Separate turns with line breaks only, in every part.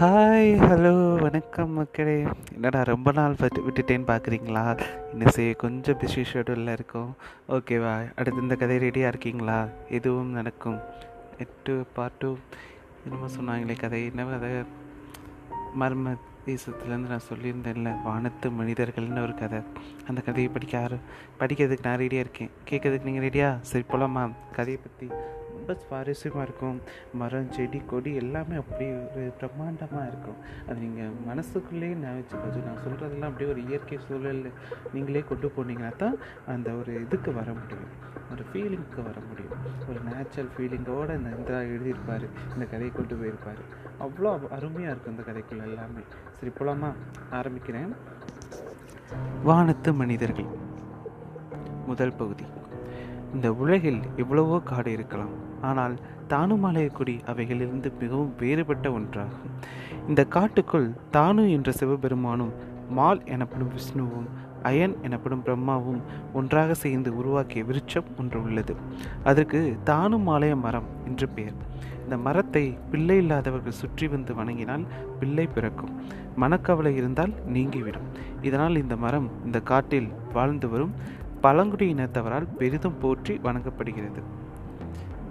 Hi hello வணக்கம் மக்களே. என்னடா ரொம்ப நாள் விட்டு விட்டுட்டேன்னு பார்க்குறீங்களா இன்னும் செய்ய கொஞ்சம் பிஸி ஷெடியூலில் இருக்கும். ஓகேவா அடுத்து இந்த கதை ரெடியாக இருக்கீங்களா? எதுவும் நடக்கும். எட்டு பார்ட் டூ என்னமோ சொன்னாங்களே கதை என்ன கதை? மர்ம தேசத்துலேருந்து நான் சொல்லியிருந்தேன்ல வானத்து மனிதர்கள்னு ஒரு கதை. அந்த கதையை படிக்க ஆர படிக்கிறதுக்கு நான் ரெடியாக இருக்கேன். கேட்கறதுக்கு நீங்கள் ரெடியா சரி போகலாமா கதையை பற்றி ரொம்ப சுவாரஸ்யமாக இருக்கும். மரம் செடி கொடி எல்லாமே அப்படி ஒரு பிரம்மாண்டமாக இருக்கும். அது நீங்கள் மனசுக்குள்ளேயே நினச்சி கொஞ்சம் நான் சொல்கிறதெல்லாம் அப்படியே ஒரு இயற்கை சூழல் நீங்களே கொண்டு போனீங்கன்னா தான் அந்த ஒரு இதுக்கு வர முடியும். ஒரு ஃபீலிங்க்கு வர முடியும். ஒரு நேச்சுரல் ஃபீலிங்கோடு இந்த இந்திரா எழுதியிருப்பார் இந்த கதையை கொண்டு போயிருப்பார். அவ்வளோ அருமையாக இருக்கும் இந்த கதைக்குள்ள எல்லாமே. சரி போலாமா? ஆரம்பிக்கிறேன். வானத்து மனிதர்கள். முதல் பகுதி. இந்த உலகில் எவ்வளவோ காடு இருக்கலாம். ஆனால் தானுமாலயக்குடி அவைகளிலிருந்து மிகவும் வேறுபட்ட ஒன்றாகும். இந்த காட்டுக்குள் தானு என்ற சிவபெருமானும் மால் எனப்படும் விஷ்ணுவும் அயன் எனப்படும் பிரம்மாவும் ஒன்றாக சேர்ந்து உருவாக்கிய விருட்சம் ஒன்று உள்ளது. அதற்கு தானுமாலய மரம் என்று பெயர். இந்த மரத்தை பிள்ளை இல்லாதவர்கள் சுற்றி வந்து வணங்கினால் பிள்ளை பிறக்கும். மனக்கவலை இருந்தால் நீங்கிவிடும். இதனால் இந்த மரம் இந்த காட்டில் வாழ்ந்து வரும். பழங்குடி இனத்தவரால் பெரிதும் போற்றி வணங்கப்படுகிறது.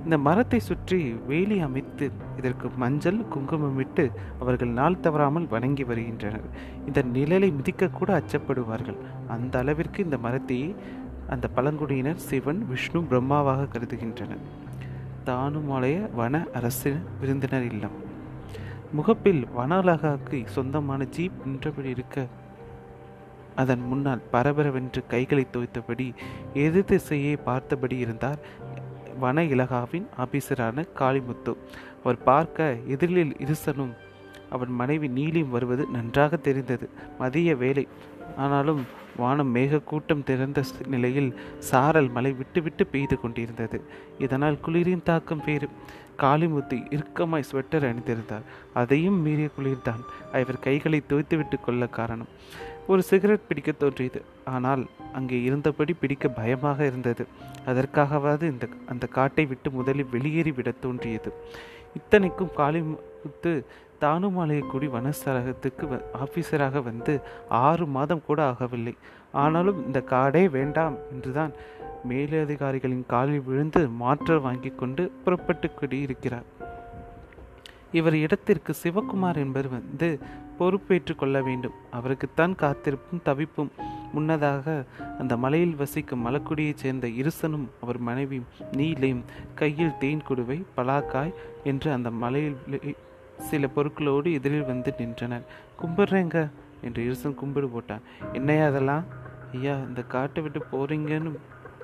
இந்த மரத்தை சுற்றி வேலி அமைத்து இதற்கு மஞ்சள் குங்குமமிட்டு அவர்கள் நாள் தவறாமல் வணங்கி வருகின்றனர். இந்த நிழலை மிதிக்கக்கூட அச்சப்படுவார்கள். அந்த அளவிற்கு இந்த மரத்தை அந்த பழங்குடியினர் சிவன் விஷ்ணு பிரம்மாவாக கருதுகின்றனர். தானுமாலய வன அரசு விருந்தினர் இல்லம். முகப்பில் வன அழகாக்கு சொந்தமான ஜீப் நின்றபடி இருக்க அதன் முன்னால் பரபரவென்று கைகளை துவைத்தபடி எதிர் திசையை பார்த்தபடி இருந்தார். வன இலகாவின் ஆபீசரான காளிமுத்து. அவர் பார்க்க எதிரில் இருசனும் அவன் மனைவி நீலியும் வருவது நன்றாக தெரிந்தது. மதிய வேலை. ஆனாலும் வானம் மேகக்கூட்டம் திறந்த நிலையில் சாரல் மழை விட்டுவிட்டு பெய்து கொண்டிருந்தது. இதனால் குளிரின் தாக்கம் வேறு. காளிமுத்து இறுக்கமாய் ஸ்வெட்டர் அணிந்திருந்தார் அதையும் மீறிய குளிர்தான். அவர் கைகளை துவைத்துவிட்டு கொள்ள காரணம். ஒரு சிகரெட் பிடிக்க தோன்றியது. ஆனால் அங்கே இருந்தபடி பிடிக்க பயமாக இருந்தது. அதற்காகவாவது இந்த அந்த காட்டை விட்டு முதலில் வெளியேறி விட தோன்றியது. இத்தனைக்கும் காளிமுத்து தானுமாலையக்குடி வனசரகத்துக்கு ஆபீசராக வந்து ஆறு மாதம் கூட ஆகவில்லை. ஆனாலும் இந்த காடே வேண்டாம் என்றுதான் மேலதிகாரிகளின் காலில் விழுந்து மாற்றல் வாங்கி கொண்டு புறப்பட்டு குடியிருக்கிறார். இவர் இடத்திற்கு சிவகுமார் என்பவர் வந்து பொறுப்பேற்று கொள்ள வேண்டும். அவருக்குத்தான் காத்திருப்பும் தவிப்பும் முன்னதாக அந்த மலையில் வசிக்கும் மலக்குடியைச் சேர்ந்த இருசனும் அவர் மனைவியும் நீலையும் கையில் தேன் குடுவை பலாக்காய் என்று அந்த மலையில் சில பொருட்களோடு எதிரில் வந்து நின்றனர். கும்பிட்றேங்க என்று இருசன் கும்பிடு போட்டான். என்னையா அதெல்லாம் ஐயா இந்த காட்டை விட்டு போறீங்கன்னு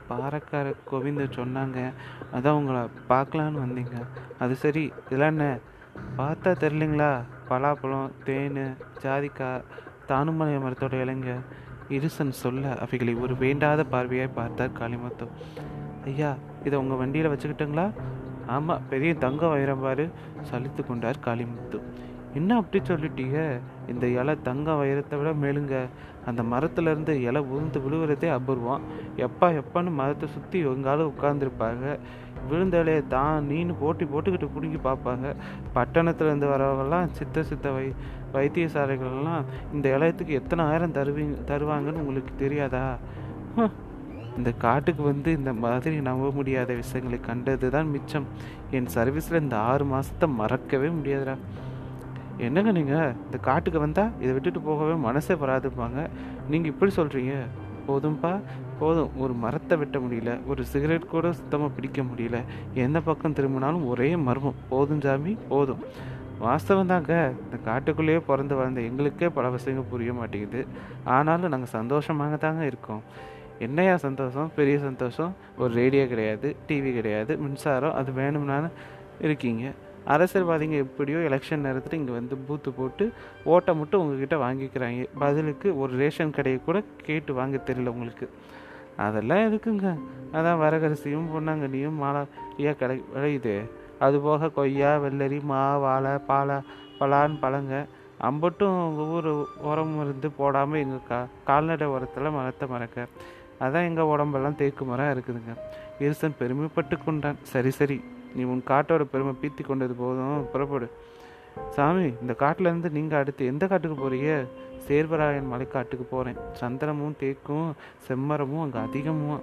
பாறைக்கார கோவிந்தர் சொன்னாங்க. அதான் உங்களை பார்க்கலான்னு வந்தீங்க. அது சரி. இதெல்லாம் என்ன? பார்த்தா தெரிலிங்களா பலாப்பழம் தேன் ஜாதிக்காய் தானுமலை மரத்தோட இலைங்க. இருசன் சொல்ல அவைகளை ஒரு வேண்டாத பார்வையாய் பார்த்தார் காளிமுத்து. ஐயா இதை உங்கள் வண்டியில் வச்சுக்கிட்டுங்களா? ஆமாம் பெரிய தங்க வைரம் பாரு சலித்து கொண்டார் காளிமுத்து. என்ன அப்படி சொல்லிட்டீங்க? இந்த இலை தங்க வைரத்தை விட மேலுங்க. அந்த மரத்துலேருந்து இலை உழுந்து விழுவுறதே அபூர்வம். எப்பா எப்பான்னு மரத்தை சுற்றி எங்காலும் உட்காந்துருப்பாங்க விழுந்த தான் நீனு போட்டி போட்டுக்கிட்டு பிடிங்கி பார்ப்பாங்க. பட்டணத்துலேருந்து வரவங்கெல்லாம் சித்த சித்த வை வைத்தியசாலைகள்லாம் இந்த இலையத்துக்கு எத்தனை ஆயிரம் தருவீங்க தருவாங்கன்னு உங்களுக்கு தெரியாதா? இந்த காட்டுக்கு வந்து இந்த மாதிரி நம்ப முடியாத விஷயங்களை கண்டது தான் மிச்சம். என் சர்வீஸில் இந்த ஆறு மாதத்தை மறக்கவே முடியாதுடா. என்னங்க நீங்கள் இந்த காட்டுக்கு வந்தால் இதை விட்டுட்டு போகவே மனசே வராதுப்பாங்க நீங்கள் இப்படி சொல்கிறீங்க போதும்பா. போதும். ஒரு மரத்தை வெட்ட முடியல. ஒரு சிகரெட் கூட சுத்தமாக பிடிக்க முடியல. எந்த பக்கம் திரும்பினாலும் ஒரே மர்மம். போதும் சாமி. போதும். வாஸ்தவம் தாங்க. இந்த காட்டுக்குள்ளேயே பிறந்து வளர்ந்த எங்களுக்கே பல விஷயங்கள் புரிய மாட்டேங்குது. ஆனாலும் நாங்கள் சந்தோஷமாக தாங்க இருக்கோம். என்னையா சந்தோஷம்? பெரிய சந்தோஷம். ஒரு ரேடியோ கிடையாது டிவி கிடையாது மின்சாரம் அது வேணும்னாலும் இருக்கீங்க. அரசியல்வாதிங்க எப்படியோ எலெக்ஷன் நேரத்தில் இங்கே வந்து பூத்து போட்டு ஓட்டை மட்டும் உங்ககிட்ட வாங்கிக்கிறாங்க. பதிலுக்கு ஒரு ரேஷன் கடையை கூட கேட்டு வாங்க தெரியல உங்களுக்கு. அதெல்லாம் எதுக்குங்க? அதான் வரகரிசியும் பொன்னாங்கண்ணியும் மாலையா கிடை விளையுது அதுபோக கொய்யா வெள்ளரி மா வாழை பாலா பலான் பழங்க. அம்பட்டும் உங்கள் ஊர் உரம் இருந்து போடாமல் எங்கள் கா கால்நடை உரத்தில் மரத்தை மறக்க. அதான் எங்கள் உடம்பெல்லாம் தேக்கு மரம் இருக்குதுங்க. இருசன் பெருமைப்பட்டு கொண்டான். சரி சரி. நீ உன் காட்டோட பெருமை பீத்தி கொண்டது போதும். புறப்படு. சாமி இந்த காட்டிலேருந்து நீங்கள் அடுத்து எந்த காட்டுக்கு போகிறீங்க சேர்வராயன் மலைக்காட்டுக்கு போகிறேன் சந்திரமும் தேக்கும் செம்மரமும் அங்கே அதிகமும்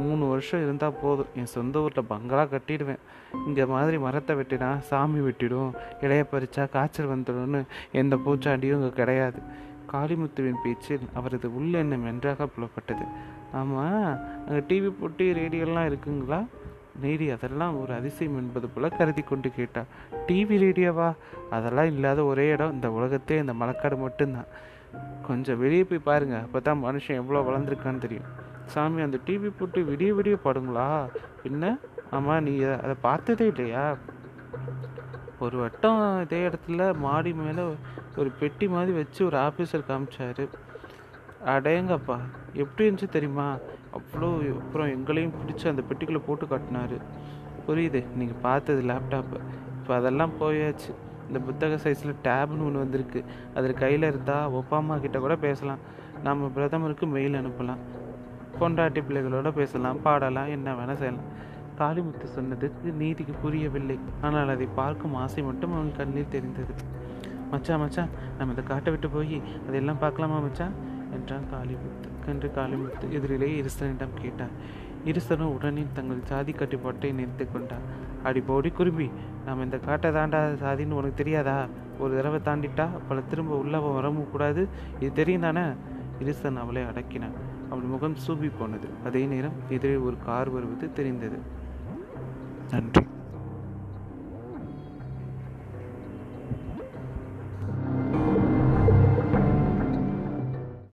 மூணு வருஷம் இருந்தால் போதும். என் சொந்த ஊரில் பங்களா கட்டிடுவேன். இங்கே மாதிரி மரத்தை வெட்டினா சாமி வெட்டிடும். இலைய பறிச்சா காய்ச்சல் வந்துடும்னு எந்த பூச்சாண்டியும் இங்கே கிடையாது. காளிமுத்துவின் பேச்சில் அவரது உள்ளெண்ணம் நன்றாக புலப்பட்டது. ஆமாம் அங்கே டிவி போட்டி ரேடியோலாம் இருக்குங்களா? நேரி அதெல்லாம் ஒரு அதிசயம் என்பது போல கருதி கொண்டு கேட்டா டிவி ரேடியோவா அதெல்லாம் இல்லாத ஒரே இடம். இந்த உலகத்தே இந்த மலக்காடு மட்டும்தான். கொஞ்சம் வெளியே போய் பாருங்க. அப்போ தான் மனுஷன் எவ்வளோ வளர்ந்துருக்கான்னு தெரியும். சாமி அந்த டிவி போட்டு விடிய விடிய பாடுங்களா? என்ன? ஆமாம் நீ அதை பார்த்ததே இல்லையா? ஒரு வட்டம் இதே இடத்துல மாடி மேலே ஒரு பெட்டி மாதிரி வச்சு ஒரு ஆஃபீஸர் காமிச்சார். அடேங்கப்பா எப்படி இருந்துச்சு தெரியுமா? அவ்வளோ அப்புறம் எங்களையும் பிடிச்சி அந்த பெட்டிக்குள்ளே போட்டு காட்டினாரு. புரியுது நீங்கள் பார்த்தது லேப்டாப்பு இப்போ அதெல்லாம் போயாச்சு. இந்த புத்தக சைஸில் டேப்னு ஒன்று வந்திருக்கு. அதில் கையில் இருந்தால் ஒப்பாமா கிட்ட கூட பேசலாம். நம்ம பிரதமருக்கு மெயில் அனுப்பலாம். பொண்டாட்டி பிள்ளைகளோட பேசலாம். பாடலாம். என்ன வேணால் செய்யலாம். காளிமுத்து சொன்னதுக்கு நீதிக்கு புரியவில்லை. ஆனால் அதை பார்க்கும் ஆசை மட்டும் அவன் கண்ணில் தெரிந்தது. மச்சா மச்சா நம்ம இந்த காட்டை விட்டு போய் அதையெல்லாம் பார்க்கலாமா மச்சா? என்றான் காளிமுத்து. என்று காளிமுத்து எதிரிலே இருசனிடம் கேட்டார் இருசனும் உடனே தங்கள் சாதி கட்டுப்பாட்டை நிறுத்தி கொண்டார் அடி போடி குருபி நாம் இந்த காட்டை தாண்டாத சாதின்னு உனக்கு தெரியாதா? ஒரு தடவை தாண்டிட்டா பல திரும்ப உள்ள வரவும் கூடாது? இது தெரியும் தானே? இருசன் அவளை அடக்கினான். அவள் முகம் சூப்பி போனது. அதே நேரம் எதிரே ஒரு கார் வருவது தெரிந்தது. and